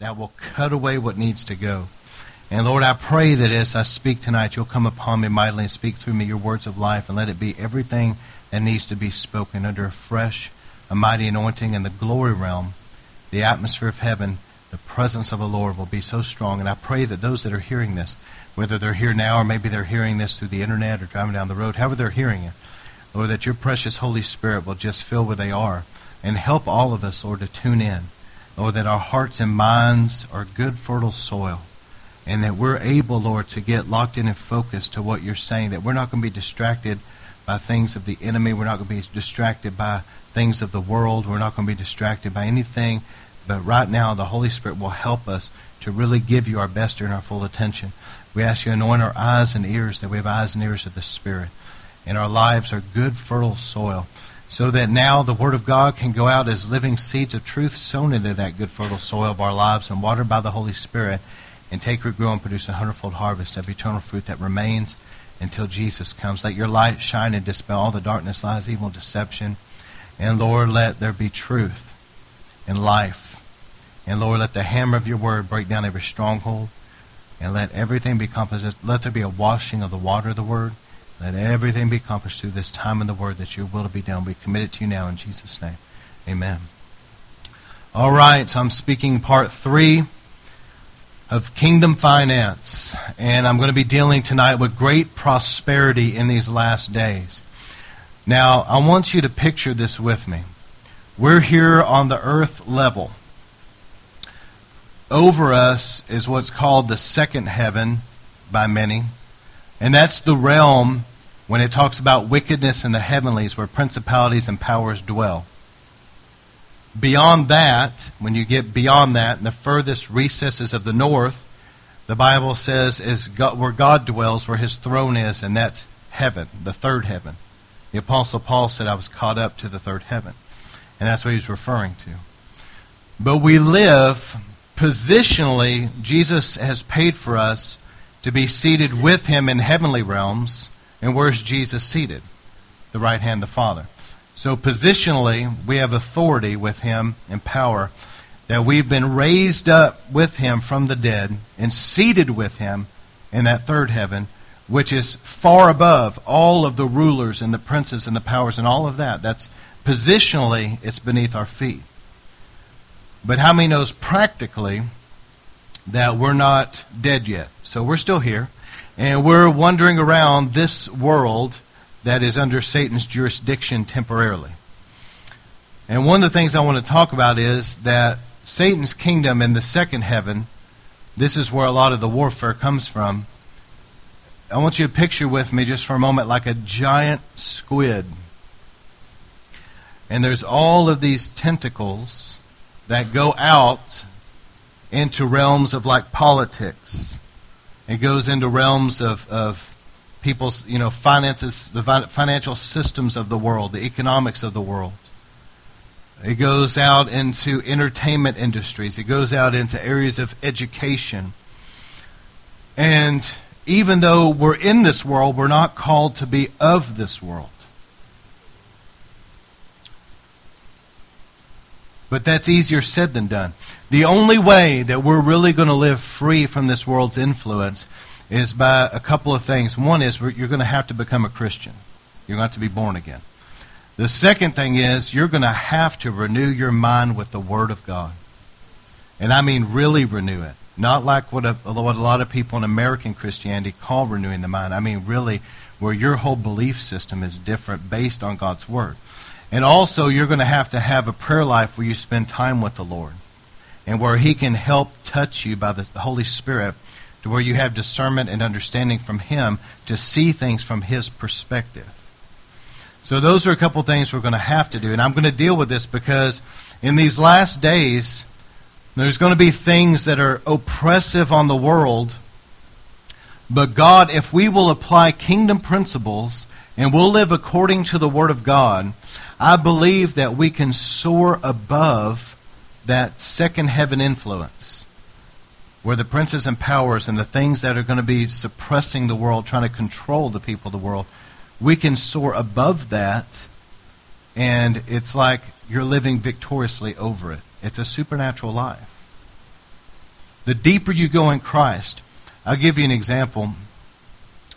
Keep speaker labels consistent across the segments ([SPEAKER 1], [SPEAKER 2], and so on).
[SPEAKER 1] that will cut away what needs to go. And Lord, I pray that as I speak tonight, you'll come upon me mightily and speak through me your words of life and let it be everything that needs to be spoken under a fresh, a mighty anointing in the glory realm, the atmosphere of heaven. The presence of the Lord will be so strong. And I pray that those that are hearing this, whether they're here now or maybe they're hearing this through the internet or driving down the road, however they're hearing it, Lord, that your precious Holy Spirit will just fill where they are and help all of us, Lord, to tune in. Lord, that our hearts and minds are good, fertile soil. And that we're able, Lord, to get locked in and focused to what you're saying. That we're not going to be distracted by things of the enemy. We're not going to be distracted by things of the world. We're not going to be distracted by anything. But right now, the Holy Spirit will help us to really give you our best and our full attention. We ask you to anoint our eyes and ears, that we have eyes and ears of the Spirit. And our lives are good, fertile soil so that now the Word of God can go out as living seeds of truth sown into that good, fertile soil of our lives and watered by the Holy Spirit and take root, grow, and produce a hundredfold harvest of eternal fruit that remains until Jesus comes. Let your light shine and dispel all the darkness, lies, evil, deception. And Lord, let there be truth and life. And Lord, let the hammer of your word break down every stronghold. And let everything be accomplished. Let there be a washing of the water of the word. Let everything be accomplished through this time in the Word that your will to be done. We commit it to you now in Jesus' name. Amen. All right, so I'm speaking part three of kingdom finance. And I'm going to be dealing tonight with great prosperity in these last days. Now, I want you to picture this with me. We're here on the earth level. Over us is what's called the second heaven by many. And that's the realm when it talks about wickedness in the heavenlies where principalities and powers dwell. Beyond that, when you get beyond that, in the furthest recesses of the north, the Bible says is God, where God dwells, where his throne is, and that's heaven, the third heaven. The Apostle Paul said, I was caught up to the third heaven. And that's what he's referring to. But we live positionally, Jesus has paid for us to be seated with him in heavenly realms and where's Jesus seated? The right hand of the Father. So positionally, we have authority with him and power that we've been raised up with him from the dead and seated with him in that third heaven, which is far above all of the rulers and the princes and the powers and all of that. That's positionally, it's beneath our feet. But how many knows practically that we're not dead yet? So we're still here. And we're wandering around this world that is under Satan's jurisdiction temporarily. And one of the things I want to talk about is that Satan's kingdom in the second heaven, this is where a lot of the warfare comes from. I want you to picture with me just for a moment like a giant squid. And there's all of these tentacles that go out into realms of like politics it goes into realms of, of people's, you know, finances, the financial systems of the world, the economics of the world. It goes out into entertainment industries. It goes out into areas of education. And even though we're in this world, we're not called to be of this world. But that's easier said than done. The only way that we're really going to live free from this world's influence is by a couple of things. One is you're going to have to become a Christian, you're going to have to be born again. The second thing is you're going to have to renew your mind with the Word of God. And I mean really renew it. Not like what a, what a lot of people in American Christianity call renewing the mind. I mean really where your whole belief system is different based on God's Word. And also, you're going to have to have a prayer life where you spend time with the Lord and where He can help touch you by the Holy Spirit to where you have discernment and understanding from Him to see things from His perspective. So, those are a couple things we're going to have to do. And I'm going to deal with this because in these last days, there's going to be things that are oppressive on the world. But God, if we will apply kingdom principles and we'll live according to the Word of God, I believe that we can soar above that second heaven influence where the princes and powers and the things that are going to be suppressing the world, trying to control the people of the world, we can soar above that, and it's like you're living victoriously over it. It's a supernatural life. the deeper you go in Christ, I'll give you an example.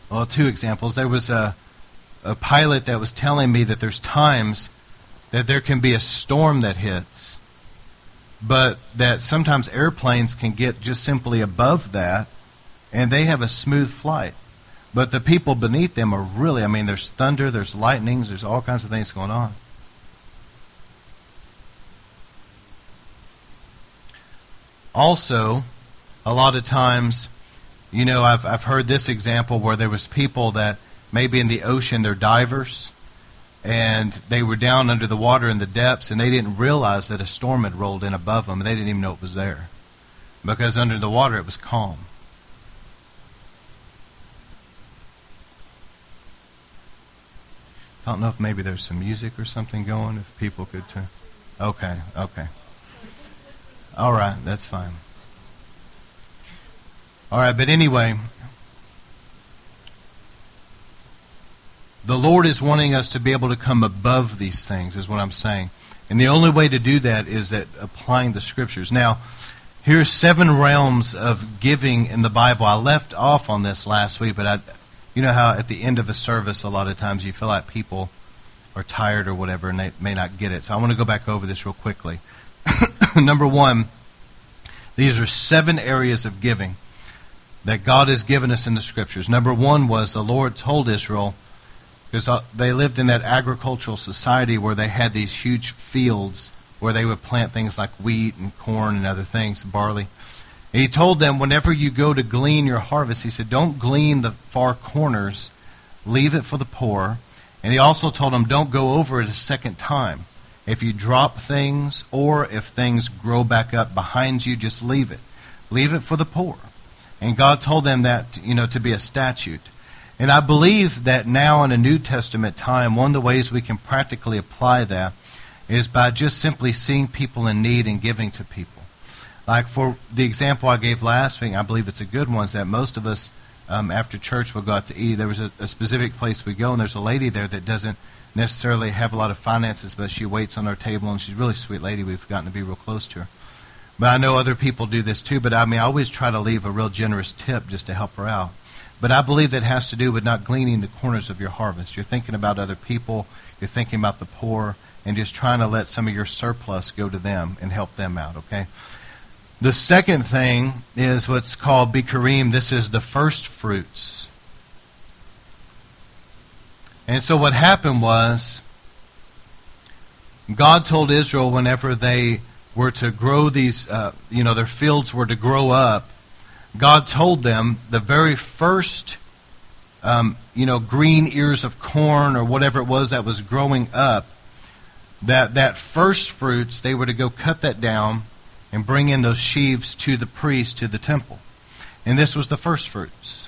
[SPEAKER 1] Well, two examples. There was a, a pilot that was telling me that there's times that there can be a storm that hits, but that sometimes airplanes can get just simply above that and they have a smooth flight. But the people beneath them are really, I mean, there's thunder, there's lightnings, there's all kinds of things going on. Also, a lot of times, you know, I've, I've heard this example where there was people that maybe in the ocean, they're divers, and they were down under the water in the depths, and they didn't realize that a storm had rolled in above them, and they didn't even know it was there. Because under the water, it was calm. I don't know if maybe there's some music or something going, if people could turn. Okay, okay. All right, that's fine. All right, but anyway, the Lord is wanting us to be able to come above these things, is what I'm saying. And the only way to do that is that applying the scriptures. Now, here's seven realms of giving in the Bible. I left off on this last week, but I, you know how at the end of a service, a lot of times you feel like people are tired or whatever and they may not get it. So I want to go back over this real quickly. Number one, these are seven areas of giving that God has given us in the Scriptures. Number one was the Lord told Israel, because uh, they lived in that agricultural society where they had these huge fields where they would plant things like wheat and corn and other things, barley. He told them, whenever you go to glean your harvest, he said, don't glean the far corners, leave it for the poor. And he also told them, don't go over it a second time. If you drop things or if things grow back up behind you, just leave it. Leave it for the poor. And God told them that, you know, to be a statute. And I believe that now in a New Testament time, one of the ways we can practically apply that is by just simply seeing people in need and giving to people. Like for the example I gave last week, I believe it's a good one, is that most of us um, after church will go out to eat. There was a, a, specific place we go, and there's a lady there that doesn't necessarily have a lot of finances, but she waits on our table, and she's a really sweet lady. We've gotten to be real close to her. But I know other people do this too, but I mean, I always try to leave a real generous tip just to help her out. But I believe that has to do with not gleaning the corners of your harvest. You're thinking about other people, you're thinking about the poor, and just trying to let some of your surplus go to them and help them out, okay? The second thing is what's called Bikurim. This is the first fruits. And so what happened was God told Israel whenever they were to grow these, uh, you know, their fields were to grow up, God told them the very first, um, you know, green ears of corn or whatever it was that was growing up, that that first fruits, they were to go cut that down and bring in those sheaves to the priest, to the temple. And this was the first fruits.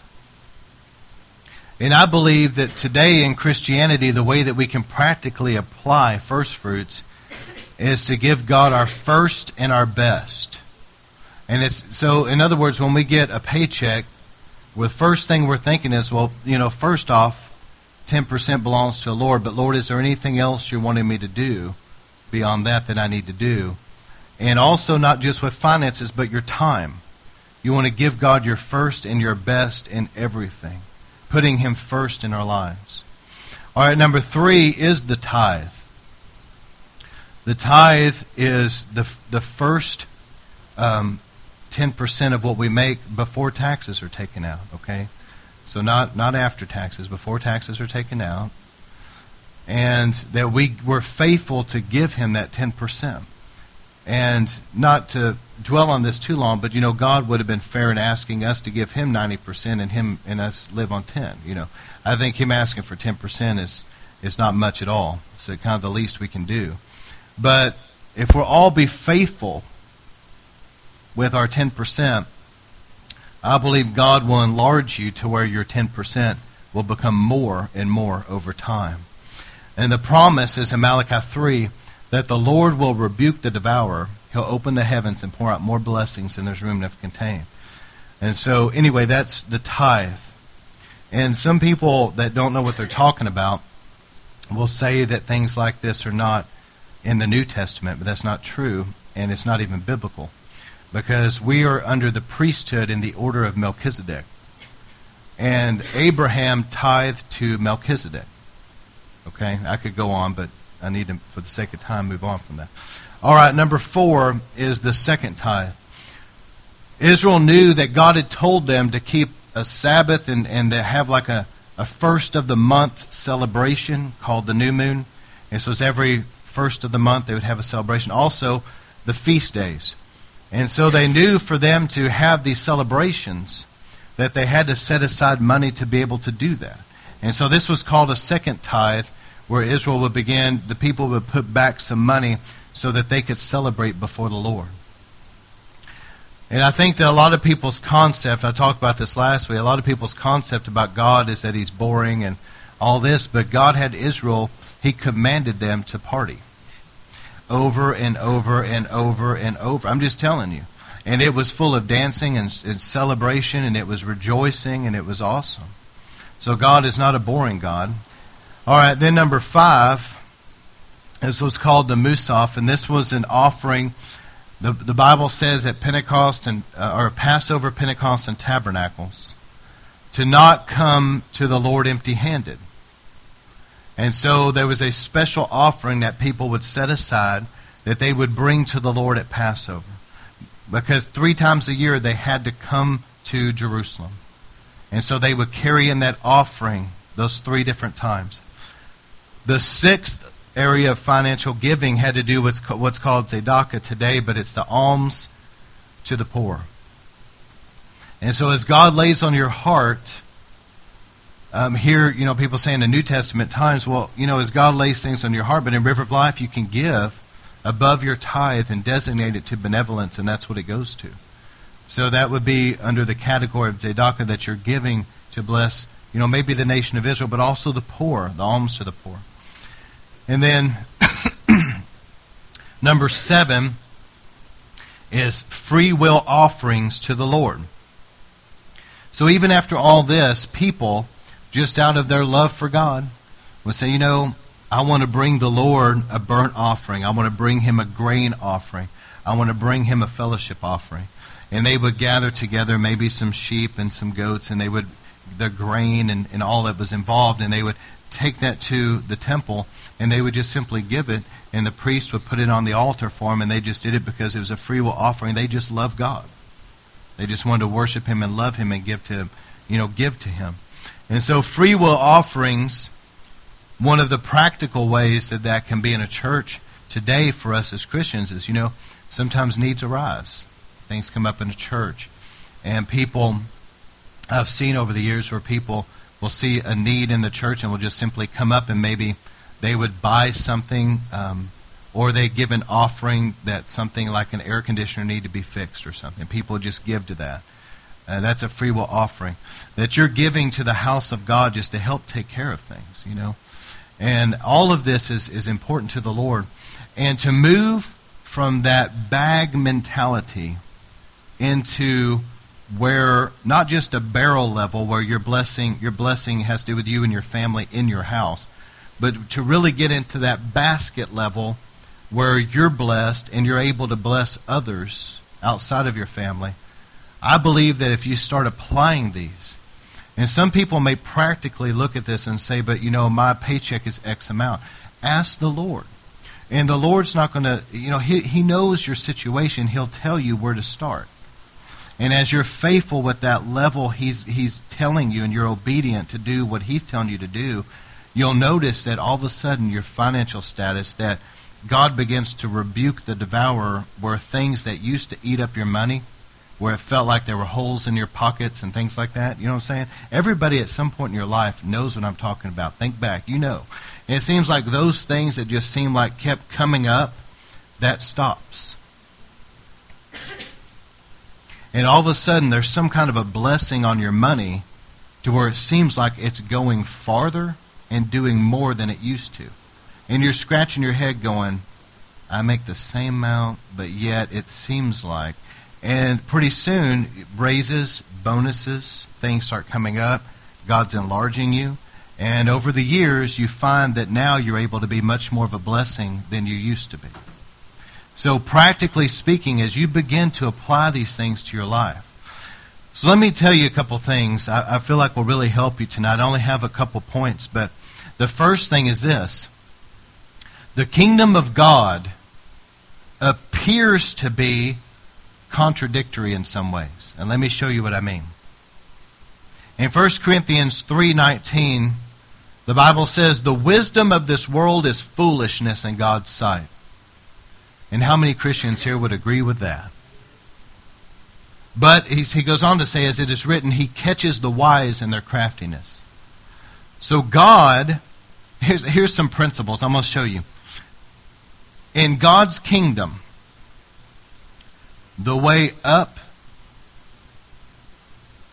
[SPEAKER 1] And I believe that today in Christianity, the way that we can practically apply first fruits is to give God our first and our best. And it's so, in other words, when we get a paycheck, the first thing we're thinking is, well, you know, first off, 10% belongs to the Lord, but Lord, is there anything else you're wanting me to do beyond that that I need to do? And also, not just with finances, but your time. You want to give God your first and your best in everything, putting Him first in our lives. All right, number three is the tithe. The tithe is the, the first um, 10% of what we make before taxes are taken out, okay? So not, not after taxes, before taxes are taken out. And that we were faithful to give him that 10%. And not to dwell on this too long, but you know, God would have been fair in asking us to give Him 90% and Him and us live on 10. You know, I think Him asking for 10% is is not much at all. It's kind of the least we can do. But if we'll all be faithful with our 10%, I believe God will enlarge you to where your 10% will become more and more over time. And the promise is in Malachi 3 that the Lord will rebuke the devourer. He'll open the heavens and pour out more blessings than there's room enough to contain. And so, anyway, that's the tithe. And some people that don't know what they're talking about will say that things like this are not in the New Testament, but that's not true, and it's not even biblical. Because we are under the priesthood in the order of Melchizedek. And Abraham tithed to Melchizedek. Okay, I could go on, but I need to, for the sake of time, move on from that. All right, number four is the second tithe. Israel knew that God had told them to keep a Sabbath and, and to have like a, a first of the month celebration called the new moon. This was every first of the month they would have a celebration. Also, the feast days. And so they knew for them to have these celebrations that they had to set aside money to be able to do that. And so this was called a second tithe, where Israel would begin, the people would put back some money so that they could celebrate before the Lord. And I think that a lot of people's concept, I talked about this last week, a lot of people's concept about God is that he's boring and all this, but God had Israel, he commanded them to party over and over and over and over. I'm just telling you. And it was full of dancing and, and celebration, and it was rejoicing, and it was awesome. So God is not a boring God. All right, then number five, this was called the Musaf, and this was an offering. The, the Bible says at Pentecost and uh, or Passover, Pentecost, and Tabernacles, to not come to the Lord empty-handed. And so there was a special offering that people would set aside that they would bring to the Lord at Passover. Because three times a year they had to come to Jerusalem. And so they would carry in that offering those three different times. The sixth area of financial giving had to do with what's called tzedakah today, but it's the alms to the poor. And so as God lays on your heart um, here, you know, people say in the New Testament times, well, you know, as God lays things on your heart, but in River of Life, you can give above your tithe and designate it to benevolence, and that's what it goes to. So that would be under the category of tzedakah that you're giving to bless, you know, maybe the nation of Israel, but also the poor, the alms to the poor. And then number seven is free will offerings to the Lord. So even after all this, people just out of their love for God, would say, you know, I want to bring the Lord a burnt offering. I want to bring him a grain offering. I want to bring him a fellowship offering. And they would gather together maybe some sheep and some goats, and they would, the grain and, and all that was involved, and they would take that to the temple, and they would just simply give it, and the priest would put it on the altar for them, and they just did it because it was a free will offering. They just loved God. They just wanted to worship him and love him and give to him, you know, give to him. And so, free will offerings, one of the practical ways that that can be in a church today for us as Christians is, you know, sometimes needs arise. Things come up in a church. And people, I've seen over the years where people will see a need in the church and will just simply come up and maybe they would buy something um, or they give an offering that something like an air conditioner need to be fixed or something. People just give to that. Uh, that's a free will offering that you're giving to the house of God just to help take care of things, you know. And all of this is, is important to the Lord. And to move from that bag mentality into where not just a barrel level where your blessing your blessing has to do with you and your family in your house, but to really get into that basket level where you're blessed and you're able to bless others outside of your family I believe that if you start applying these, and some people may practically look at this and say, but you know, my paycheck is X amount. Ask the Lord. And the Lord's not going to, you know, he, he knows your situation. He'll tell you where to start. And as you're faithful with that level he's, he's telling you and you're obedient to do what he's telling you to do, you'll notice that all of a sudden your financial status, that God begins to rebuke the devourer where things that used to eat up your money – where it felt like there were holes in your pockets and things like that. You know what I'm saying? Everybody at some point in your life knows what I'm talking about. Think back. You know. And it seems like those things that just seem like kept coming up, that stops. And all of a sudden, there's some kind of a blessing on your money to where it seems like it's going farther and doing more than it used to. And you're scratching your head going, I make the same amount, but yet it seems like and pretty soon, raises, bonuses, things start coming up. God's enlarging you. And over the years, you find that now you're able to be much more of a blessing than you used to be. So, practically speaking, as you begin to apply these things to your life, so let me tell you a couple things I, I feel like will really help you tonight. I only have a couple points, but the first thing is this the kingdom of God appears to be contradictory in some ways. And let me show you what I mean. In 1 Corinthians 3:19, the Bible says the wisdom of this world is foolishness in God's sight. And how many Christians here would agree with that? But he goes on to say, as it is written, he catches the wise in their craftiness. So God, here's, here's some principles I'm going to show you. In God's kingdom, the way up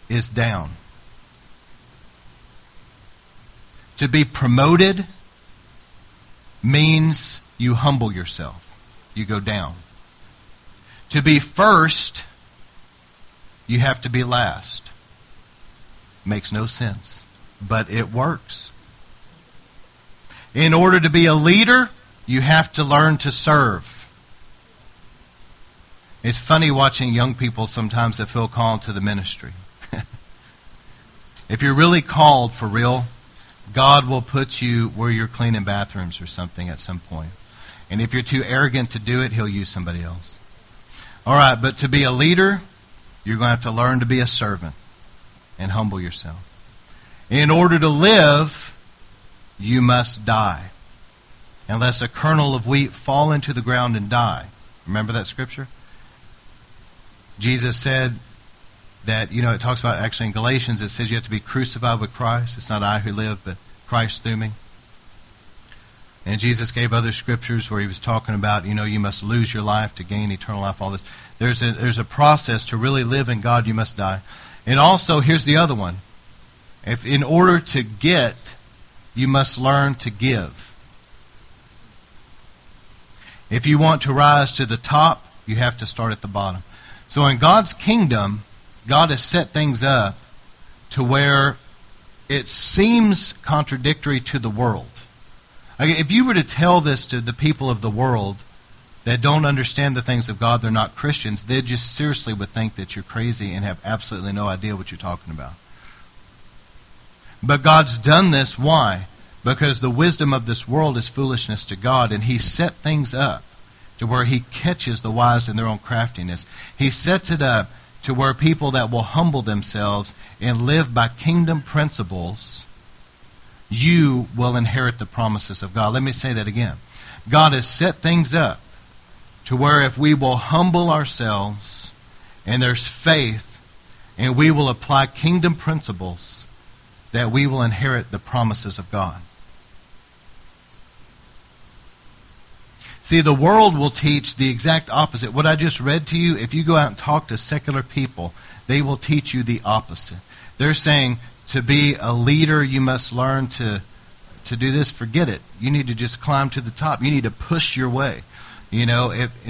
[SPEAKER 1] is down. To be promoted means you humble yourself, you go down. To be first, you have to be last. Makes no sense, but it works. In order to be a leader, you have to learn to serve. It's funny watching young people sometimes that feel called to the ministry. if you're really called for real, God will put you where you're cleaning bathrooms or something at some point. And if you're too arrogant to do it, He'll use somebody else. All right, but to be a leader, you're going to have to learn to be a servant and humble yourself. In order to live, you must die. Unless a kernel of wheat fall into the ground and die. Remember that scripture? Jesus said that, you know, it talks about actually in Galatians, it says you have to be crucified with Christ. It's not I who live, but Christ through me. And Jesus gave other scriptures where he was talking about, you know, you must lose your life to gain eternal life, all this. There's a, there's a process to really live in God, you must die. And also, here's the other one. If in order to get, you must learn to give. If you want to rise to the top, you have to start at the bottom. So in God's kingdom, God has set things up to where it seems contradictory to the world. If you were to tell this to the people of the world that don't understand the things of God, they're not Christians, they just seriously would think that you're crazy and have absolutely no idea what you're talking about. But God's done this. Why? Because the wisdom of this world is foolishness to God, and He set things up to where he catches the wise in their own craftiness. He sets it up to where people that will humble themselves and live by kingdom principles, you will inherit the promises of God. Let me say that again. God has set things up to where if we will humble ourselves and there's faith and we will apply kingdom principles, that we will inherit the promises of God. See, the world will teach the exact opposite. What I just read to you, if you go out and talk to secular people, they will teach you the opposite. They're saying to be a leader, you must learn to, to do this. Forget it. You need to just climb to the top. You need to push your way. You know, if,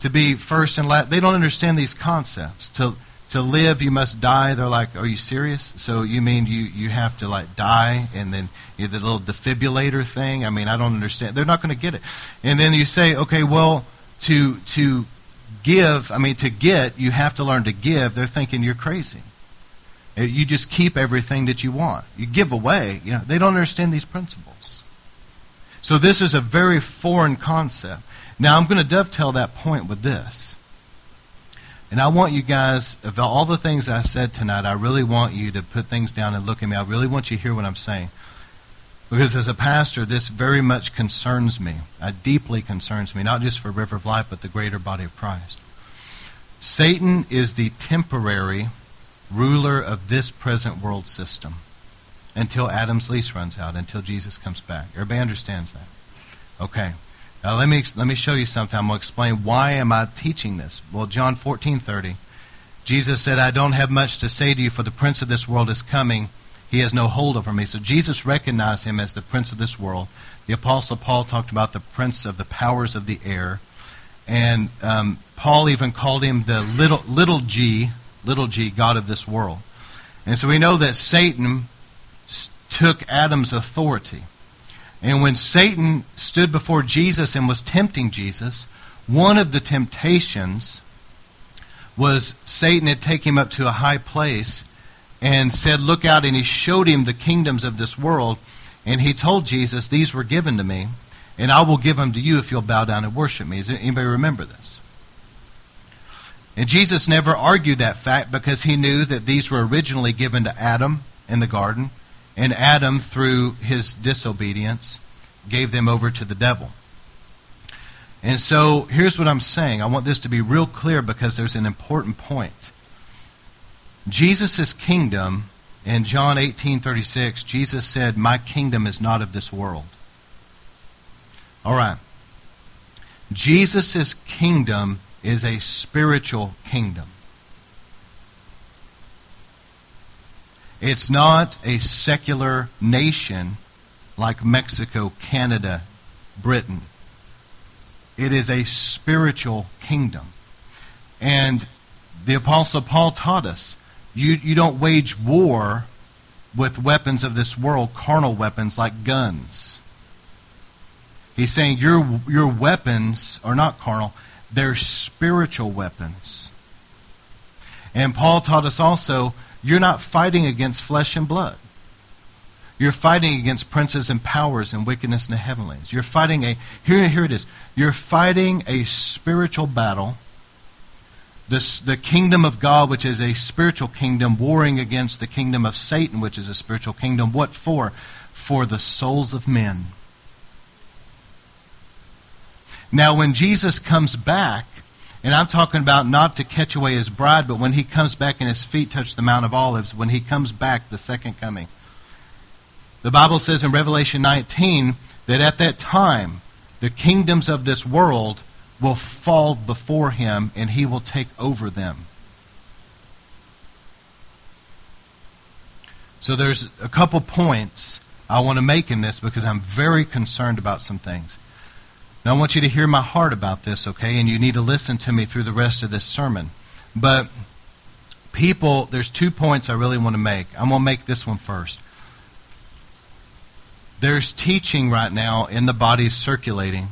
[SPEAKER 1] to be first and last, they don't understand these concepts. To, to live you must die. They're like are you serious? So you mean you, you have to like die and then you the little defibrillator thing? I mean i don't understand. They're not going to get it. And then you say okay well to to give i mean to get you have to learn to give. They're thinking you're crazy. Uh, you just keep everything that you want. You give away. You know they don't understand these principles. So this is a very foreign concept. Now i'm going to dovetail that point with this and I want you guys, of all the things I said tonight, I really want you to put things down and look at me. I really want you to hear what I'm saying. Because as a pastor, this very much concerns me. It deeply concerns me, not just for River of Life, but the greater body of Christ. Satan is the temporary ruler of this present world system until Adam's lease runs out, until Jesus comes back. Everybody understands that? Okay. Now let me let me show you something. I'm going to explain why am I teaching this. Well, John 14:30, Jesus said, "I don't have much to say to you, for the prince of this world is coming. He has no hold over me." So Jesus recognized him as the prince of this world. The apostle Paul talked about the prince of the powers of the air, and um, Paul even called him the little little g, little g, God of this world. And so we know that Satan took Adam's authority. And when Satan stood before Jesus and was tempting Jesus, one of the temptations was Satan had taken him up to a high place and said, Look out, and he showed him the kingdoms of this world. And he told Jesus, These were given to me, and I will give them to you if you'll bow down and worship me. Does anybody remember this? And Jesus never argued that fact because he knew that these were originally given to Adam in the garden, and Adam, through his disobedience, gave them over to the devil. And so here's what I'm saying. I want this to be real clear because there's an important point. Jesus' kingdom, in John 18:36, Jesus said, "My kingdom is not of this world." All right. Jesus' kingdom is a spiritual kingdom. It's not a secular nation like Mexico, Canada, Britain. It is a spiritual kingdom. And the Apostle Paul taught us you, you don't wage war with weapons of this world, carnal weapons like guns. He's saying your, your weapons are not carnal, they're spiritual weapons. And Paul taught us also you're not fighting against flesh and blood. You're fighting against princes and powers and wickedness in the heavenlies. You're fighting a, here, here it is. You're fighting a spiritual battle. This, the kingdom of God, which is a spiritual kingdom, warring against the kingdom of Satan, which is a spiritual kingdom. What for? For the souls of men. Now, when Jesus comes back, and I'm talking about not to catch away his bride, but when he comes back and his feet touch the Mount of Olives, when he comes back, the second coming. The Bible says in Revelation 19 that at that time, the kingdoms of this world will fall before him and he will take over them. So there's a couple points I want to make in this because I'm very concerned about some things. Now I want you to hear my heart about this, okay? And you need to listen to me through the rest of this sermon. But people, there's two points I really want to make. I'm going to make this one first. There's teaching right now in the body circulating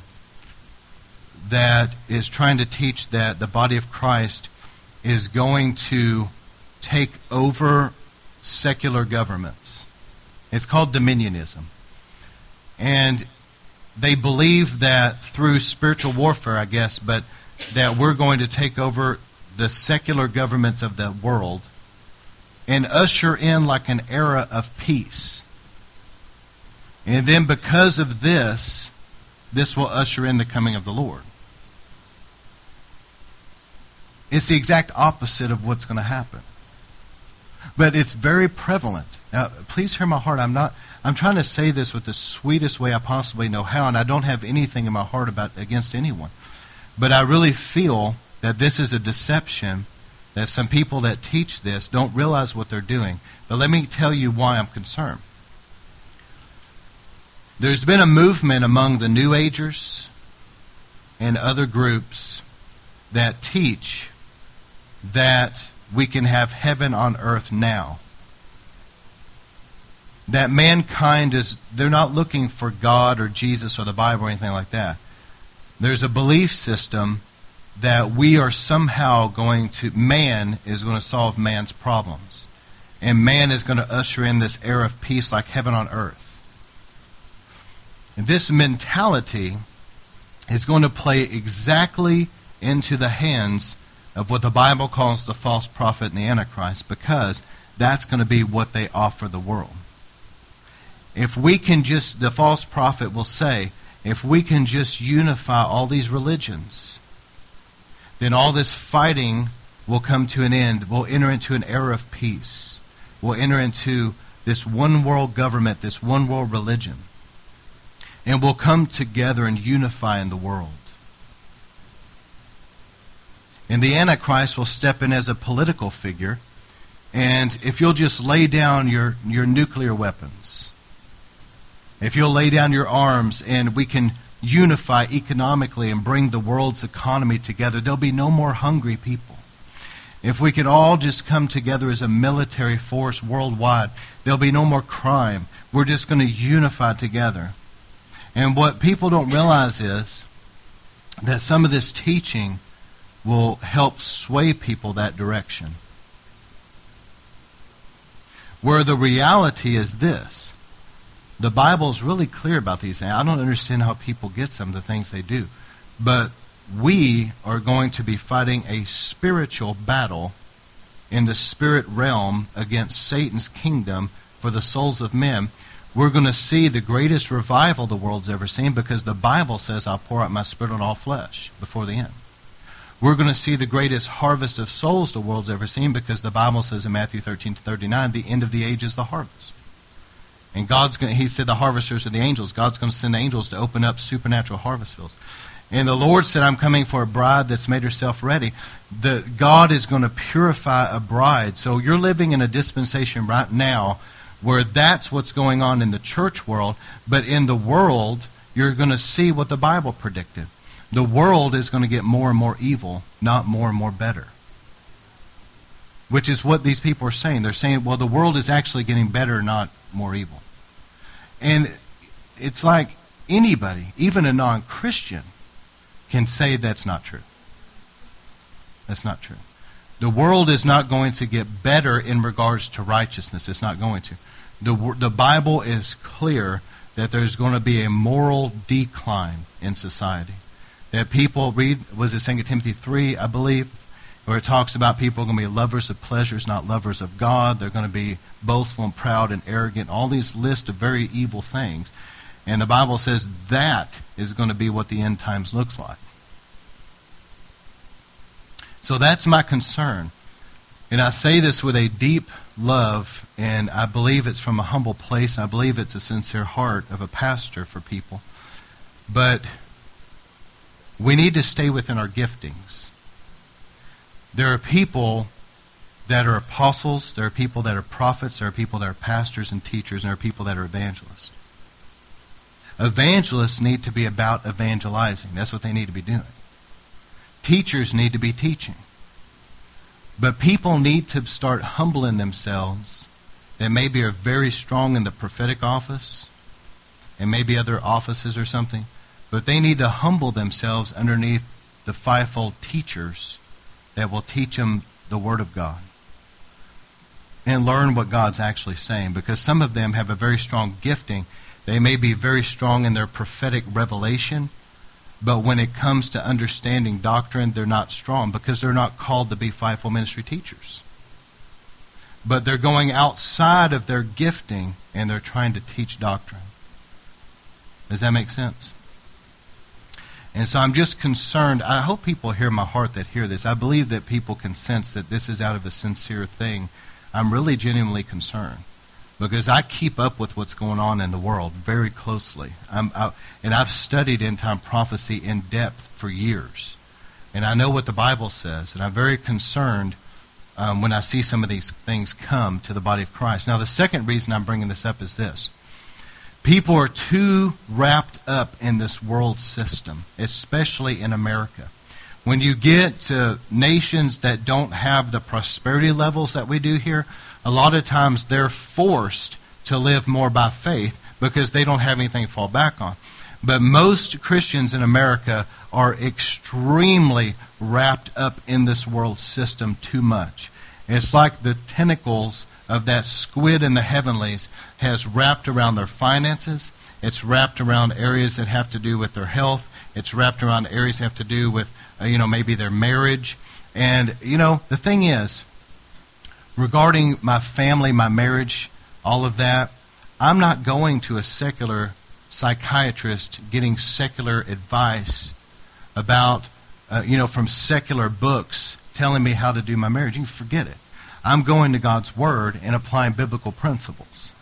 [SPEAKER 1] that is trying to teach that the body of Christ is going to take over secular governments. It's called dominionism. And they believe that through spiritual warfare, I guess, but that we're going to take over the secular governments of the world and usher in like an era of peace. And then because of this, this will usher in the coming of the Lord. It's the exact opposite of what's going to happen. But it's very prevalent. Now, please hear my heart. I'm not I'm trying to say this with the sweetest way I possibly know how, and I don't have anything in my heart about against anyone. But I really feel that this is a deception that some people that teach this don't realize what they're doing. But let me tell you why I'm concerned. There's been a movement among the New Agers and other groups that teach that we can have heaven on earth now. That mankind is, they're not looking for God or Jesus or the Bible or anything like that. There's a belief system that we are somehow going to, man is going to solve man's problems. And man is going to usher in this era of peace like heaven on earth. This mentality is going to play exactly into the hands of what the Bible calls the false prophet and the Antichrist because that's going to be what they offer the world. If we can just, the false prophet will say, if we can just unify all these religions, then all this fighting will come to an end. We'll enter into an era of peace. We'll enter into this one world government, this one world religion and we'll come together and unify in the world. And the Antichrist will step in as a political figure. And if you'll just lay down your, your nuclear weapons, if you'll lay down your arms and we can unify economically and bring the world's economy together, there'll be no more hungry people. If we can all just come together as a military force worldwide, there'll be no more crime. We're just going to unify together. And what people don't realize is that some of this teaching will help sway people that direction. Where the reality is this the Bible is really clear about these things. I don't understand how people get some of the things they do. But we are going to be fighting a spiritual battle in the spirit realm against Satan's kingdom for the souls of men. We're going to see the greatest revival the world's ever seen because the Bible says, I'll pour out my spirit on all flesh before the end. We're going to see the greatest harvest of souls the world's ever seen because the Bible says in Matthew 13 to 39, the end of the age is the harvest. And God's going he said the harvesters are the angels. God's going to send angels to open up supernatural harvest fields. And the Lord said, I'm coming for a bride that's made herself ready. The, God is going to purify a bride. So you're living in a dispensation right now where that's what's going on in the church world. But in the world, you're going to see what the Bible predicted. The world is going to get more and more evil, not more and more better. Which is what these people are saying. They're saying, well, the world is actually getting better, not more evil. And it's like anybody, even a non Christian, can say that's not true. That's not true. The world is not going to get better in regards to righteousness. It's not going to. The, the Bible is clear that there's going to be a moral decline in society. That people read, was it 2 Timothy 3, I believe, where it talks about people are going to be lovers of pleasures, not lovers of God. They're going to be boastful and proud and arrogant. All these lists of very evil things. And the Bible says that is going to be what the end times looks like. So that's my concern. And I say this with a deep love, and I believe it's from a humble place. I believe it's a sincere heart of a pastor for people. But we need to stay within our giftings. There are people that are apostles, there are people that are prophets, there are people that are pastors and teachers, and there are people that are evangelists. Evangelists need to be about evangelizing. That's what they need to be doing. Teachers need to be teaching. But people need to start humbling themselves that maybe are very strong in the prophetic office and maybe other offices or something, but they need to humble themselves underneath the fivefold teachers that will teach them the Word of God and learn what God's actually saying because some of them have a very strong gifting they may be very strong in their prophetic revelation, but when it comes to understanding doctrine, they're not strong because they're not called to be fivefold ministry teachers. But they're going outside of their gifting and they're trying to teach doctrine. Does that make sense? And so I'm just concerned. I hope people hear my heart that hear this. I believe that people can sense that this is out of a sincere thing. I'm really genuinely concerned because I keep up with what's going on in the world very closely. I, and I've studied end time prophecy in depth for years. And I know what the Bible says. And I'm very concerned um, when I see some of these things come to the body of Christ. Now, the second reason I'm bringing this up is this people are too wrapped up in this world system, especially in America. When you get to nations that don't have the prosperity levels that we do here, a lot of times they're forced to live more by faith because they don't have anything to fall back on. But most Christians in America are extremely wrapped up in this world system too much. It's like the tentacles of that squid in the heavenlies has wrapped around their finances. It's wrapped around areas that have to do with their health. It's wrapped around areas that have to do with, uh, you know, maybe their marriage. And, you know, the thing is, regarding my family, my marriage, all of that, I'm not going to a secular psychiatrist getting secular advice about, uh, you know, from secular books telling me how to do my marriage. You forget it. I'm going to God's Word and applying biblical principles.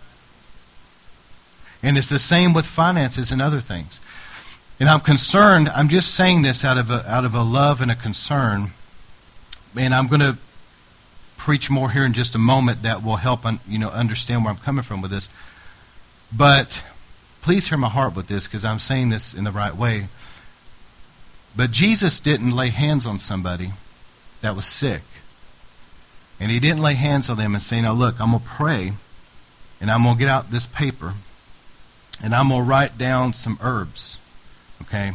[SPEAKER 1] And it's the same with finances and other things. And I'm concerned, I'm just saying this out of a, out of a love and a concern. And I'm going to preach more here in just a moment that will help un, you know understand where I'm coming from with this. But please hear my heart with this because I'm saying this in the right way. But Jesus didn't lay hands on somebody that was sick. And he didn't lay hands on them and say, Now look, I'm going to pray and I'm going to get out this paper and I'm going to write down some herbs. Okay?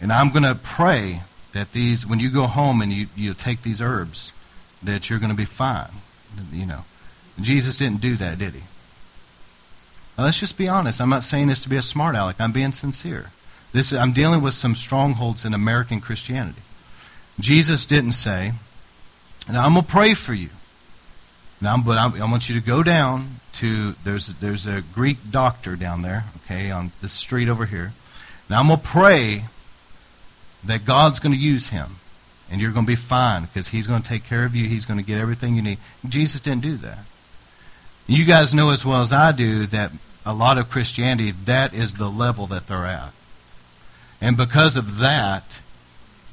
[SPEAKER 1] And I'm going to pray that these, when you go home and you, you take these herbs, that you're going to be fine. You know, Jesus didn't do that, did he? Now, let's just be honest. I'm not saying this to be a smart aleck. I'm being sincere. This, I'm dealing with some strongholds in American Christianity. Jesus didn't say, now I'm going to pray for you. Now, but I, I want you to go down to, there's, there's a Greek doctor down there, okay, on the street over here. Now I'm going to pray that God's going to use him and you're going to be fine because he's going to take care of you. He's going to get everything you need. Jesus didn't do that. You guys know as well as I do that a lot of Christianity, that is the level that they're at. And because of that,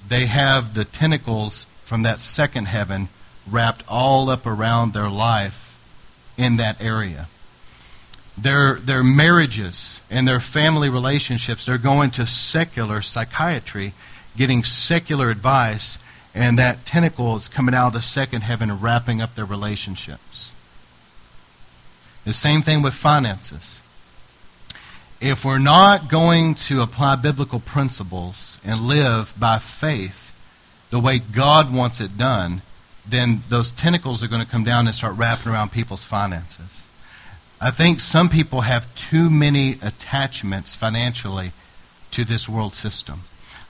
[SPEAKER 1] they have the tentacles from that second heaven wrapped all up around their life in that area. Their, their marriages and their family relationships, they're going to secular psychiatry, getting secular advice, and that tentacle is coming out of the second heaven wrapping up their relationships. The same thing with finances. If we're not going to apply biblical principles and live by faith the way God wants it done, then those tentacles are going to come down and start wrapping around people's finances. I think some people have too many attachments financially to this world system.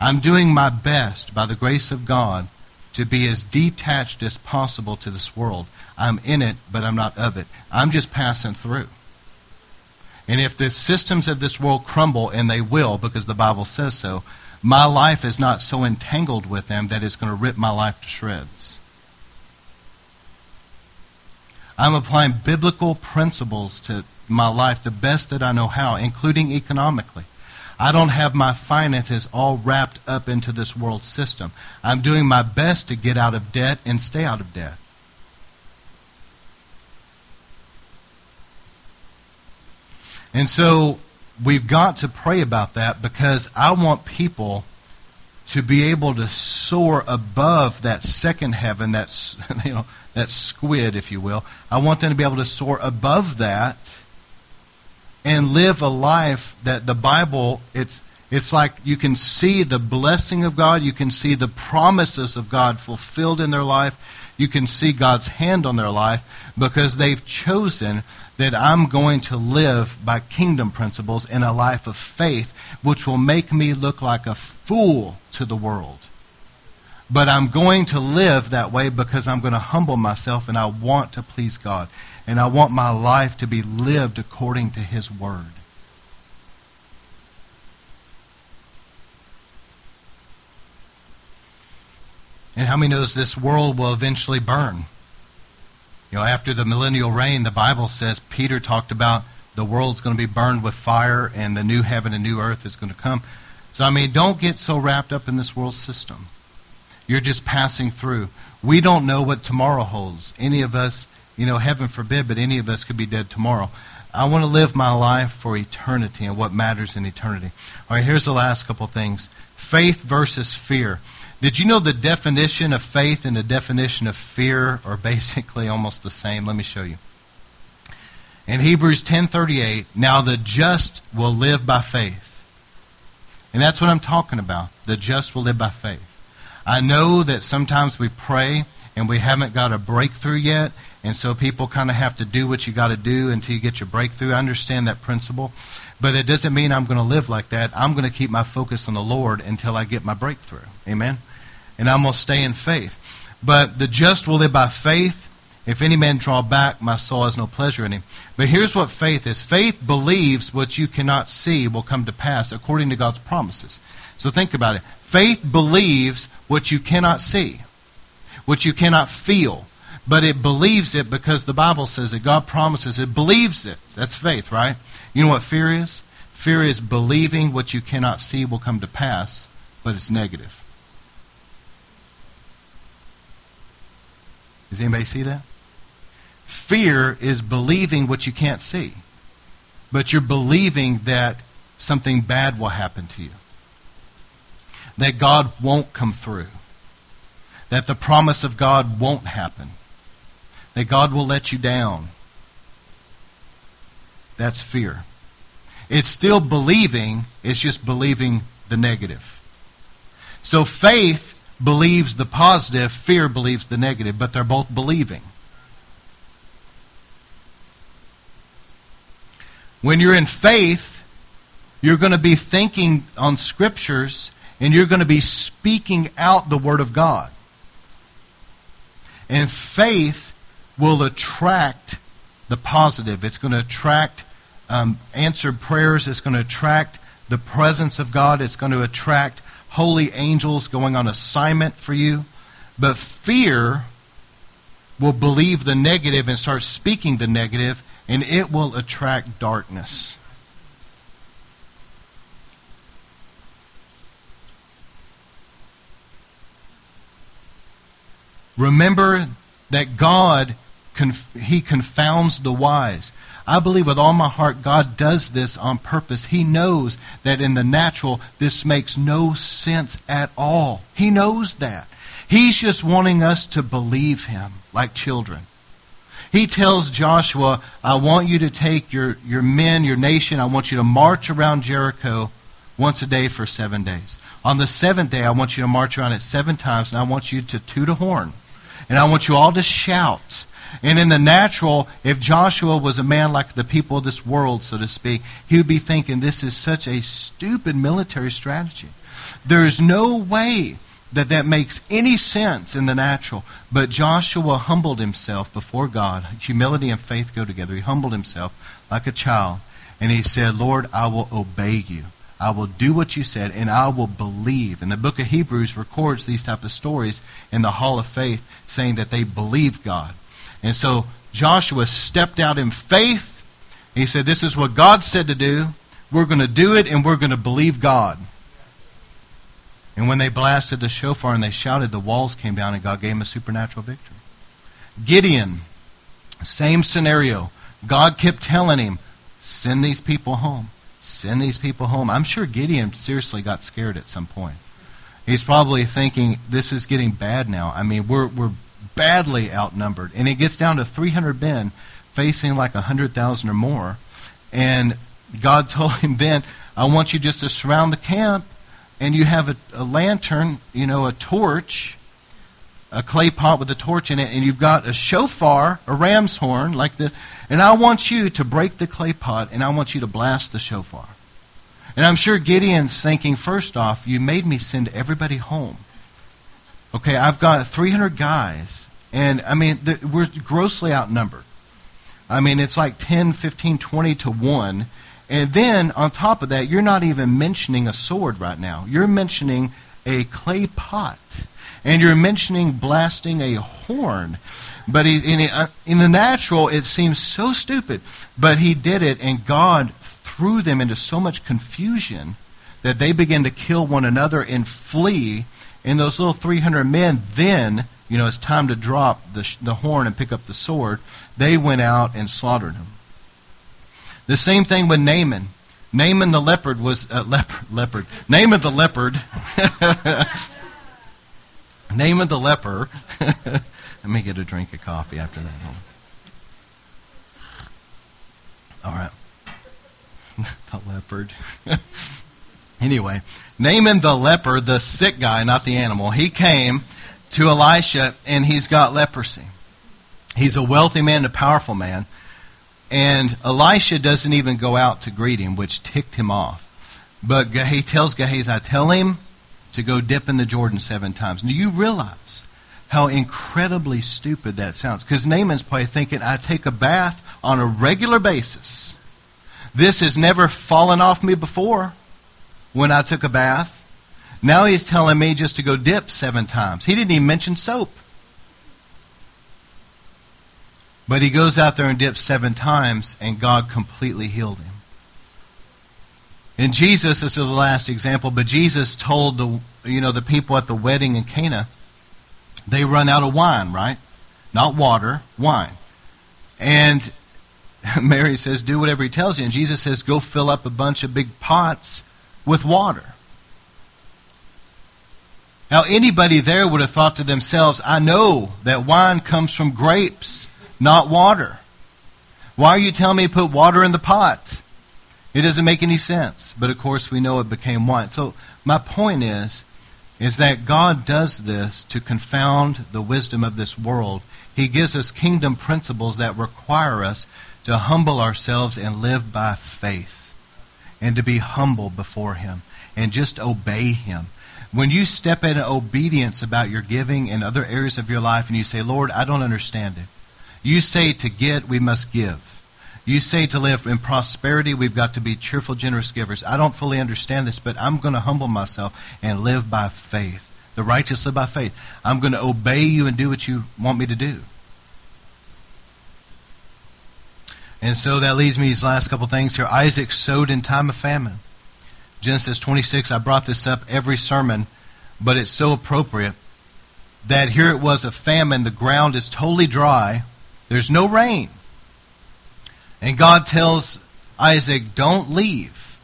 [SPEAKER 1] I'm doing my best, by the grace of God, to be as detached as possible to this world. I'm in it, but I'm not of it. I'm just passing through. And if the systems of this world crumble, and they will because the Bible says so, my life is not so entangled with them that it's going to rip my life to shreds. I'm applying biblical principles to my life the best that I know how, including economically. I don't have my finances all wrapped up into this world system. I'm doing my best to get out of debt and stay out of debt. And so we've got to pray about that because I want people to be able to soar above that second heaven, that's you know, that squid, if you will. I want them to be able to soar above that and live a life that the Bible, it's, it's like you can see the blessing of God, you can see the promises of God fulfilled in their life, you can see God's hand on their life because they've chosen that I'm going to live by kingdom principles in a life of faith, which will make me look like a fool to the world. But I'm going to live that way because I'm going to humble myself and I want to please God and I want my life to be lived according to His Word. And how many knows this world will eventually burn? You know, after the millennial reign, the Bible says Peter talked about the world's going to be burned with fire and the new heaven and new earth is going to come. So, I mean, don't get so wrapped up in this world system. You're just passing through. We don't know what tomorrow holds. Any of us you know, heaven forbid, but any of us could be dead tomorrow. I want to live my life for eternity and what matters in eternity. All right, here's the last couple things faith versus fear. Did you know the definition of faith and the definition of fear are basically almost the same? Let me show you. In Hebrews 10:38, now the just will live by faith. And that's what I'm talking about. The just will live by faith. I know that sometimes we pray and we haven't got a breakthrough yet, and so people kind of have to do what you got to do until you get your breakthrough. I understand that principle. But it doesn't mean I'm going to live like that. I'm going to keep my focus on the Lord until I get my breakthrough. Amen? And I'm going to stay in faith. But the just will live by faith. If any man draw back, my soul has no pleasure in him. But here's what faith is faith believes what you cannot see will come to pass according to God's promises. So think about it. Faith believes what you cannot see, what you cannot feel, but it believes it because the Bible says it. God promises it, believes it. That's faith, right? You know what fear is? Fear is believing what you cannot see will come to pass, but it's negative. Does anybody see that? Fear is believing what you can't see, but you're believing that something bad will happen to you, that God won't come through, that the promise of God won't happen that God will let you down. That's fear. It's still believing, it's just believing the negative. So faith believes the positive, fear believes the negative, but they're both believing. When you're in faith, you're going to be thinking on scriptures and you're going to be speaking out the Word of God. And faith will attract the positive. It's going to attract um, answered prayers. It's going to attract the presence of God. It's going to attract holy angels going on assignment for you. But fear will believe the negative and start speaking the negative, and it will attract darkness. Remember that God, He confounds the wise. I believe with all my heart God does this on purpose. He knows that in the natural, this makes no sense at all. He knows that. He's just wanting us to believe Him like children. He tells Joshua, I want you to take your, your men, your nation, I want you to march around Jericho once a day for seven days. On the seventh day, I want you to march around it seven times, and I want you to toot a horn. And I want you all to shout. And in the natural, if Joshua was a man like the people of this world, so to speak, he would be thinking, this is such a stupid military strategy. There is no way that that makes any sense in the natural. But Joshua humbled himself before God. Humility and faith go together. He humbled himself like a child. And he said, Lord, I will obey you. I will do what you said, and I will believe. And the book of Hebrews records these type of stories in the Hall of Faith, saying that they believe God. And so Joshua stepped out in faith. He said, This is what God said to do. We're going to do it, and we're going to believe God. And when they blasted the shofar and they shouted, the walls came down, and God gave him a supernatural victory. Gideon, same scenario. God kept telling him, Send these people home. Send these people home. I'm sure Gideon seriously got scared at some point. He's probably thinking, this is getting bad now. I mean, we're, we're badly outnumbered. And it gets down to 300 men facing like 100,000 or more. And God told him then, I want you just to surround the camp and you have a, a lantern, you know, a torch, a clay pot with a torch in it, and you've got a shofar, a ram's horn like this, and I want you to break the clay pot and I want you to blast the shofar. And I'm sure Gideon's thinking, first off, you made me send everybody home. Okay, I've got 300 guys, and I mean, we're grossly outnumbered. I mean, it's like 10, 15, 20 to 1. And then, on top of that, you're not even mentioning a sword right now. You're mentioning a clay pot. And you're mentioning blasting a horn. But he, in, uh, in the natural, it seems so stupid. But he did it, and God threw them into so much confusion that they began to kill one another and flee. And those little 300 men then, you know, it's time to drop the, the horn and pick up the sword, they went out and slaughtered him. The same thing with Naaman. Naaman the leopard was uh, leopard, leopard. Naaman the leopard. Naaman the leper Let me get a drink of coffee after that. All right. the leopard. Anyway, Naaman the leper, the sick guy, not the animal, he came to Elisha and he's got leprosy. He's a wealthy man, a powerful man. And Elisha doesn't even go out to greet him, which ticked him off. But he tells Gehazi, I tell him to go dip in the Jordan seven times. Do you realize how incredibly stupid that sounds. Because Naaman's probably thinking, I take a bath on a regular basis. This has never fallen off me before when I took a bath. Now he's telling me just to go dip seven times. He didn't even mention soap. But he goes out there and dips seven times, and God completely healed him. And Jesus, this is the last example, but Jesus told the you know the people at the wedding in Cana, they run out of wine, right? Not water, wine. And Mary says, Do whatever he tells you. And Jesus says, Go fill up a bunch of big pots with water. Now, anybody there would have thought to themselves, I know that wine comes from grapes, not water. Why are you telling me to put water in the pot? It doesn't make any sense. But of course, we know it became wine. So, my point is, is that God does this to confound the wisdom of this world. He gives us kingdom principles that require us to humble ourselves and live by faith and to be humble before Him and just obey Him. When you step into obedience about your giving in other areas of your life and you say, Lord, I don't understand it. You say to get, we must give. You say to live in prosperity, we've got to be cheerful, generous givers. I don't fully understand this, but I'm going to humble myself and live by faith. The righteous live by faith. I'm going to obey you and do what you want me to do. And so that leads me to these last couple things here. Isaac sowed in time of famine. Genesis 26, I brought this up every sermon, but it's so appropriate that here it was a famine. The ground is totally dry, there's no rain. And God tells Isaac, don't leave.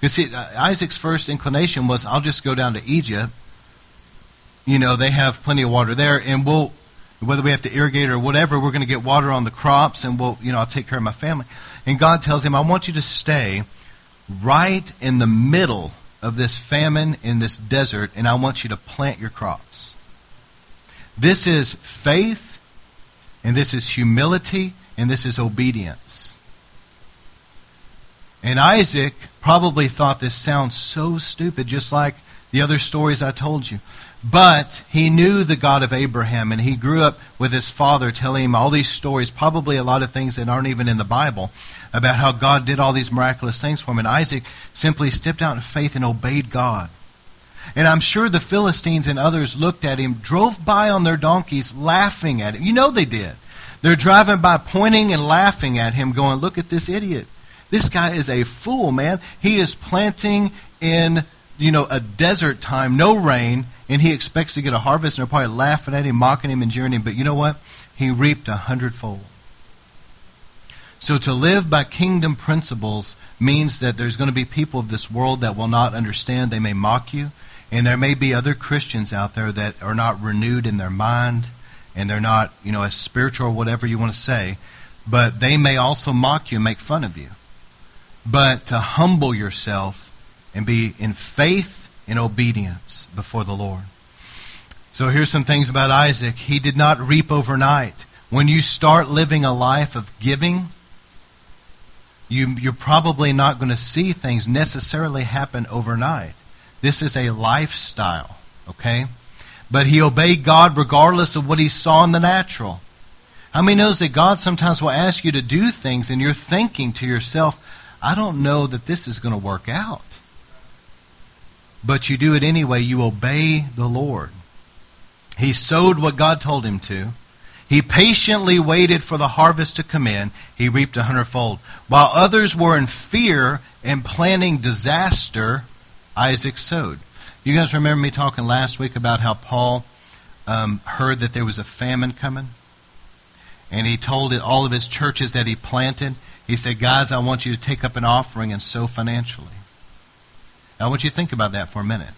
[SPEAKER 1] You see, uh, Isaac's first inclination was, I'll just go down to Egypt. You know, they have plenty of water there, and we'll, whether we have to irrigate or whatever, we're going to get water on the crops, and we'll, you know, I'll take care of my family. And God tells him, I want you to stay right in the middle of this famine in this desert, and I want you to plant your crops. This is faith, and this is humility, and this is obedience. And Isaac probably thought this sounds so stupid, just like the other stories I told you. But he knew the God of Abraham, and he grew up with his father telling him all these stories, probably a lot of things that aren't even in the Bible, about how God did all these miraculous things for him. And Isaac simply stepped out in faith and obeyed God. And I'm sure the Philistines and others looked at him, drove by on their donkeys, laughing at him. You know they did. They're driving by, pointing and laughing at him, going, Look at this idiot. This guy is a fool, man. He is planting in, you know, a desert time, no rain, and he expects to get a harvest, and they're probably laughing at him, mocking him, and jeering him. But you know what? He reaped a hundredfold. So to live by kingdom principles means that there's going to be people of this world that will not understand. They may mock you. And there may be other Christians out there that are not renewed in their mind and they're not, you know, as spiritual or whatever you want to say. But they may also mock you and make fun of you but to humble yourself and be in faith and obedience before the Lord. So here's some things about Isaac. He did not reap overnight. When you start living a life of giving, you, you're probably not going to see things necessarily happen overnight. This is a lifestyle, okay? But he obeyed God regardless of what he saw in the natural. How many knows that God sometimes will ask you to do things and you're thinking to yourself, I don't know that this is going to work out. But you do it anyway. You obey the Lord. He sowed what God told him to. He patiently waited for the harvest to come in. He reaped a hundredfold. While others were in fear and planning disaster, Isaac sowed. You guys remember me talking last week about how Paul um, heard that there was a famine coming? And he told all of his churches that he planted, he said, Guys, I want you to take up an offering and sow financially. I want you to think about that for a minute.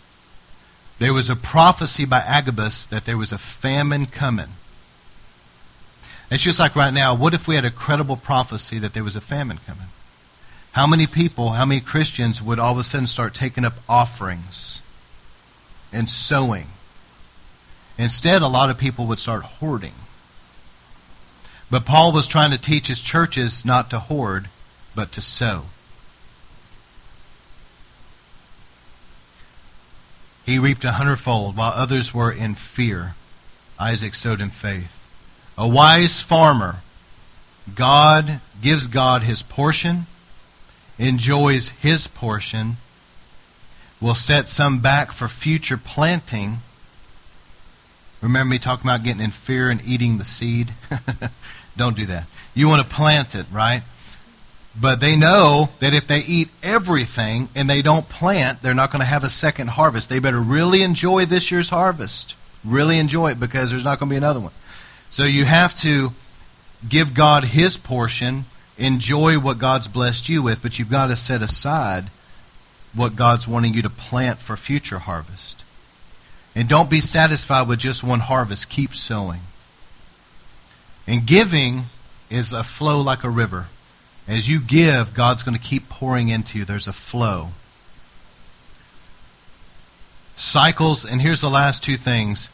[SPEAKER 1] There was a prophecy by Agabus that there was a famine coming. It's just like right now, what if we had a credible prophecy that there was a famine coming? How many people, how many Christians would all of a sudden start taking up offerings and sowing? Instead, a lot of people would start hoarding. But Paul was trying to teach his churches not to hoard, but to sow. He reaped a hundredfold, while others were in fear. Isaac sowed in faith. A wise farmer, God gives God his portion, enjoys his portion, will set some back for future planting. Remember me talking about getting in fear and eating the seed? Don't do that. You want to plant it, right? But they know that if they eat everything and they don't plant, they're not going to have a second harvest. They better really enjoy this year's harvest. Really enjoy it because there's not going to be another one. So you have to give God his portion, enjoy what God's blessed you with, but you've got to set aside what God's wanting you to plant for future harvest. And don't be satisfied with just one harvest. Keep sowing. And giving is a flow like a river. As you give, God's going to keep pouring into you. There's a flow. Cycles, and here's the last two things.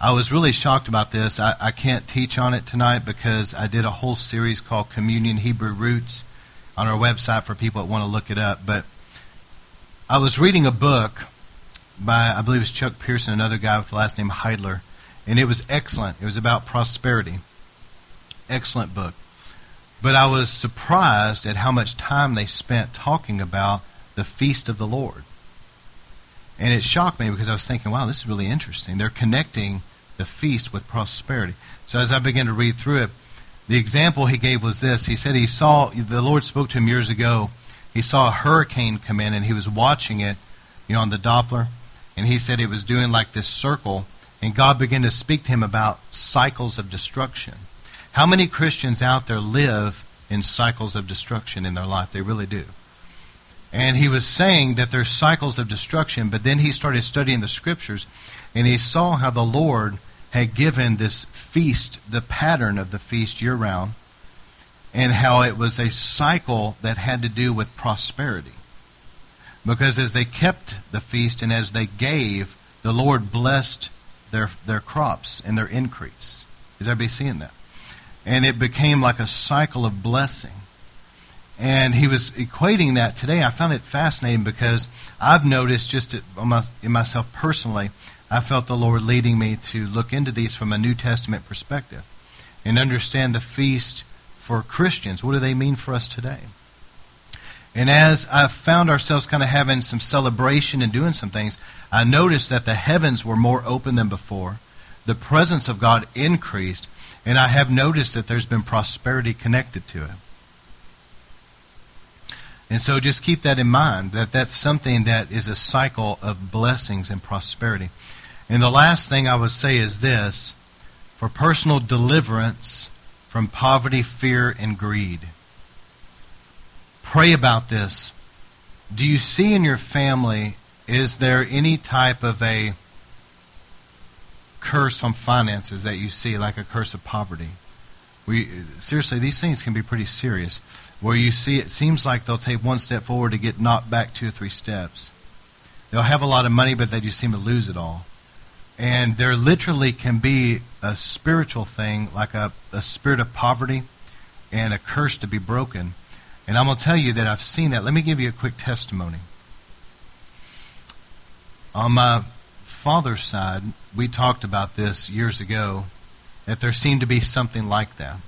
[SPEAKER 1] I was really shocked about this. I, I can't teach on it tonight because I did a whole series called Communion Hebrew Roots on our website for people that want to look it up. But I was reading a book by, I believe it's Chuck Pearson, another guy with the last name Heidler, and it was excellent. It was about prosperity. Excellent book. But I was surprised at how much time they spent talking about the feast of the Lord. And it shocked me because I was thinking, wow, this is really interesting. They're connecting the feast with prosperity. So as I began to read through it, the example he gave was this. He said he saw, the Lord spoke to him years ago. He saw a hurricane come in and he was watching it, you know, on the Doppler. And he said it was doing like this circle. And God began to speak to him about cycles of destruction. How many Christians out there live in cycles of destruction in their life? They really do. And he was saying that there's cycles of destruction, but then he started studying the scriptures and he saw how the Lord had given this feast, the pattern of the feast year round, and how it was a cycle that had to do with prosperity. Because as they kept the feast and as they gave, the Lord blessed their, their crops and their increase. Is everybody seeing that? And it became like a cycle of blessing. And he was equating that today. I found it fascinating because I've noticed just in myself personally, I felt the Lord leading me to look into these from a New Testament perspective and understand the feast for Christians. What do they mean for us today? And as I found ourselves kind of having some celebration and doing some things, I noticed that the heavens were more open than before. The presence of God increased, and I have noticed that there's been prosperity connected to it. And so just keep that in mind that that's something that is a cycle of blessings and prosperity. And the last thing I would say is this for personal deliverance from poverty, fear, and greed. Pray about this. Do you see in your family, is there any type of a curse on finances that you see, like a curse of poverty? We, seriously, these things can be pretty serious where you see it seems like they'll take one step forward to get knocked back two or three steps. They'll have a lot of money, but they just seem to lose it all. And there literally can be a spiritual thing, like a, a spirit of poverty and a curse to be broken. And I'm going to tell you that I've seen that. Let me give you a quick testimony. On my father's side, we talked about this years ago, that there seemed to be something like that.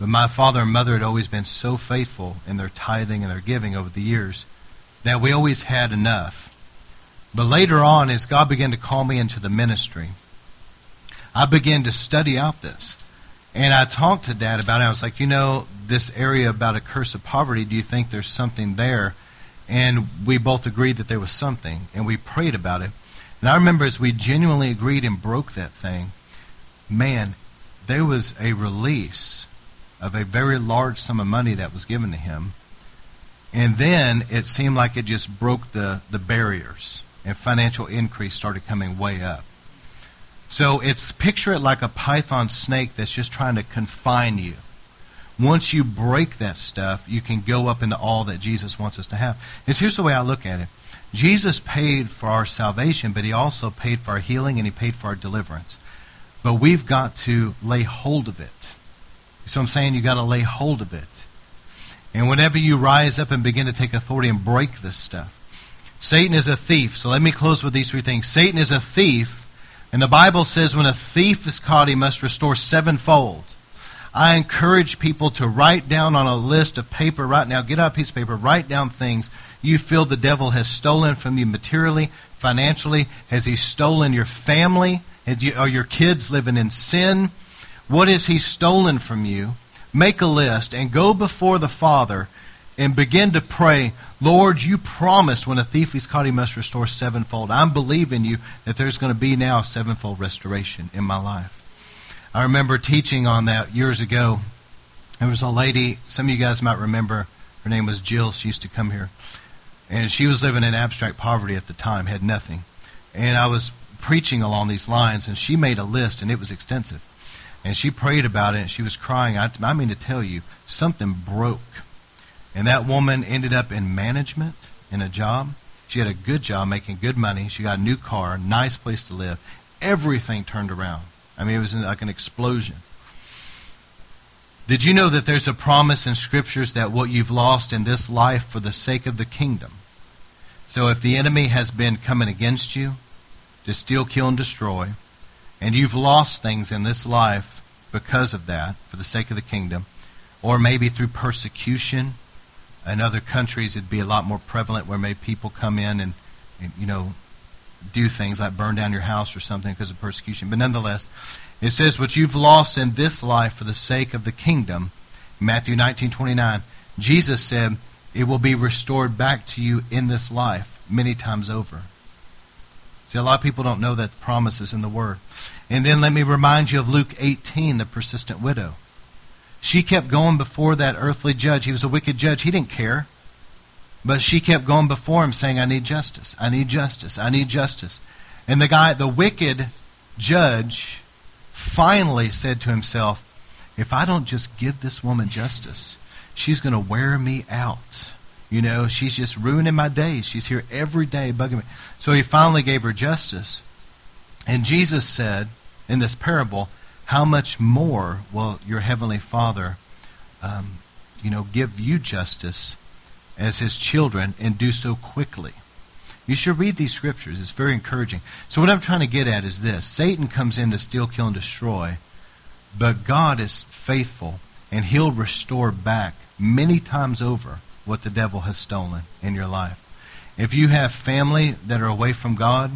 [SPEAKER 1] But my father and mother had always been so faithful in their tithing and their giving over the years that we always had enough. But later on, as God began to call me into the ministry, I began to study out this. And I talked to Dad about it. I was like, you know, this area about a curse of poverty, do you think there's something there? And we both agreed that there was something, and we prayed about it. And I remember as we genuinely agreed and broke that thing, man, there was a release of a very large sum of money that was given to him. And then it seemed like it just broke the, the barriers, and financial increase started coming way up. So it's picture it like a python snake that's just trying to confine you. Once you break that stuff, you can go up into all that Jesus wants us to have. And here's the way I look at it. Jesus paid for our salvation, but he also paid for our healing and he paid for our deliverance. But we've got to lay hold of it. So I'm saying you've got to lay hold of it. And whenever you rise up and begin to take authority and break this stuff, Satan is a thief. So let me close with these three things. Satan is a thief, and the Bible says when a thief is caught, he must restore sevenfold. I encourage people to write down on a list of paper right now, get out a piece of paper, write down things you feel the devil has stolen from you materially, financially. Has he stolen your family? You, are your kids living in sin? What has he stolen from you? Make a list and go before the Father and begin to pray, Lord, you promised when a thief is caught, he must restore sevenfold. I'm believing you that there's going to be now a sevenfold restoration in my life. I remember teaching on that years ago. There was a lady, some of you guys might remember, her name was Jill. She used to come here. And she was living in abstract poverty at the time, had nothing. And I was preaching along these lines, and she made a list, and it was extensive. And she prayed about it and she was crying. I, I mean to tell you, something broke. And that woman ended up in management in a job. She had a good job, making good money. She got a new car, nice place to live. Everything turned around. I mean, it was like an explosion. Did you know that there's a promise in scriptures that what you've lost in this life for the sake of the kingdom? So if the enemy has been coming against you to steal, kill, and destroy, and you've lost things in this life because of that, for the sake of the kingdom, or maybe through persecution, in other countries it'd be a lot more prevalent where maybe people come in and, and you know, do things like burn down your house or something because of persecution. But nonetheless, it says, What you've lost in this life for the sake of the kingdom, Matthew 19 29, Jesus said, It will be restored back to you in this life many times over. See, a lot of people don't know that promise is in the Word. And then let me remind you of Luke 18, the persistent widow. She kept going before that earthly judge. He was a wicked judge. He didn't care. But she kept going before him saying, I need justice. I need justice. I need justice. And the guy, the wicked judge, finally said to himself, if I don't just give this woman justice, she's going to wear me out. You know, she's just ruining my days. She's here every day bugging me. So he finally gave her justice. And Jesus said in this parable, How much more will your heavenly Father, um, you know, give you justice as his children and do so quickly? You should read these scriptures. It's very encouraging. So, what I'm trying to get at is this Satan comes in to steal, kill, and destroy, but God is faithful, and he'll restore back many times over what the devil has stolen in your life. If you have family that are away from God,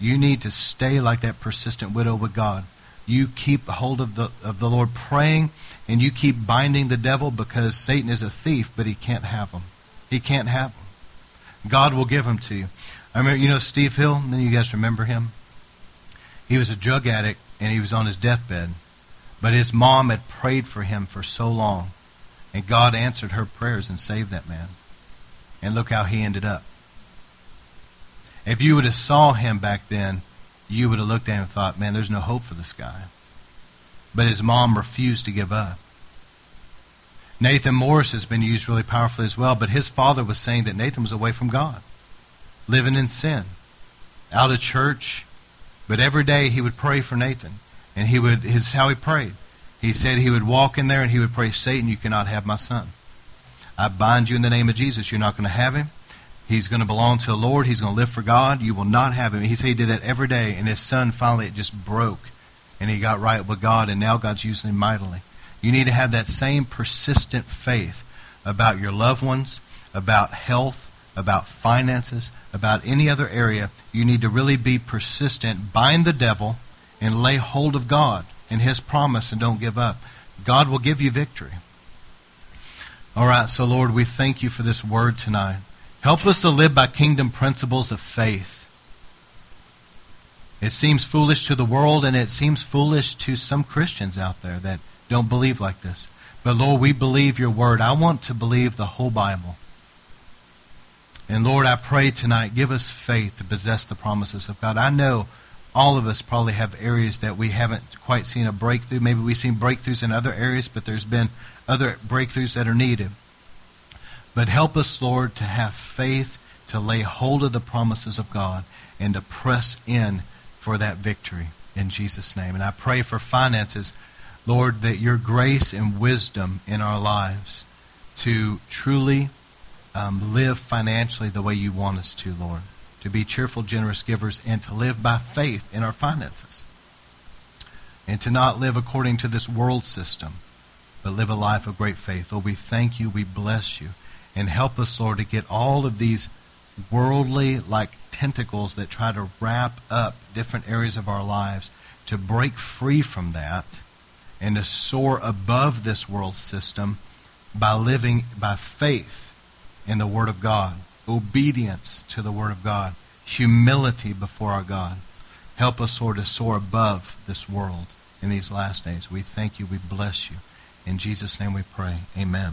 [SPEAKER 1] you need to stay like that persistent widow with God. You keep hold of the, of the Lord praying, and you keep binding the devil because Satan is a thief, but he can't have them. He can't have them. God will give them to you. I remember, you know, Steve Hill, then you guys remember him? He was a drug addict and he was on his deathbed. But his mom had prayed for him for so long. And God answered her prayers and saved that man. And look how he ended up. If you would have saw him back then, you would have looked at him and thought, man, there's no hope for this guy. But his mom refused to give up. Nathan Morris has been used really powerfully as well, but his father was saying that Nathan was away from God living in sin, out of church. But every day he would pray for Nathan. And he would, his is how he prayed. He said he would walk in there and he would pray, Satan, you cannot have my son. I bind you in the name of Jesus. You're not going to have him. He's going to belong to the Lord. He's going to live for God. You will not have him. He said he did that every day. And his son finally, it just broke. And he got right with God. And now God's using him mightily. You need to have that same persistent faith about your loved ones, about health, about finances, about any other area, you need to really be persistent, bind the devil, and lay hold of God and His promise and don't give up. God will give you victory. All right, so Lord, we thank you for this word tonight. Help us to live by kingdom principles of faith. It seems foolish to the world and it seems foolish to some Christians out there that don't believe like this. But Lord, we believe your word. I want to believe the whole Bible. And Lord, I pray tonight, give us faith to possess the promises of God. I know all of us probably have areas that we haven't quite seen a breakthrough. Maybe we've seen breakthroughs in other areas, but there's been other breakthroughs that are needed. But help us, Lord, to have faith to lay hold of the promises of God and to press in for that victory in Jesus' name. And I pray for finances, Lord, that your grace and wisdom in our lives to truly um, live financially the way you want us to, Lord. To be cheerful, generous givers, and to live by faith in our finances. And to not live according to this world system, but live a life of great faith. Lord, we thank you, we bless you, and help us, Lord, to get all of these worldly like tentacles that try to wrap up different areas of our lives, to break free from that and to soar above this world system by living by faith in the Word of God, obedience to the Word of God, humility before our God. Help us, Lord, to soar above this world in these last days. We thank you. We bless you. In Jesus' name we pray. Amen.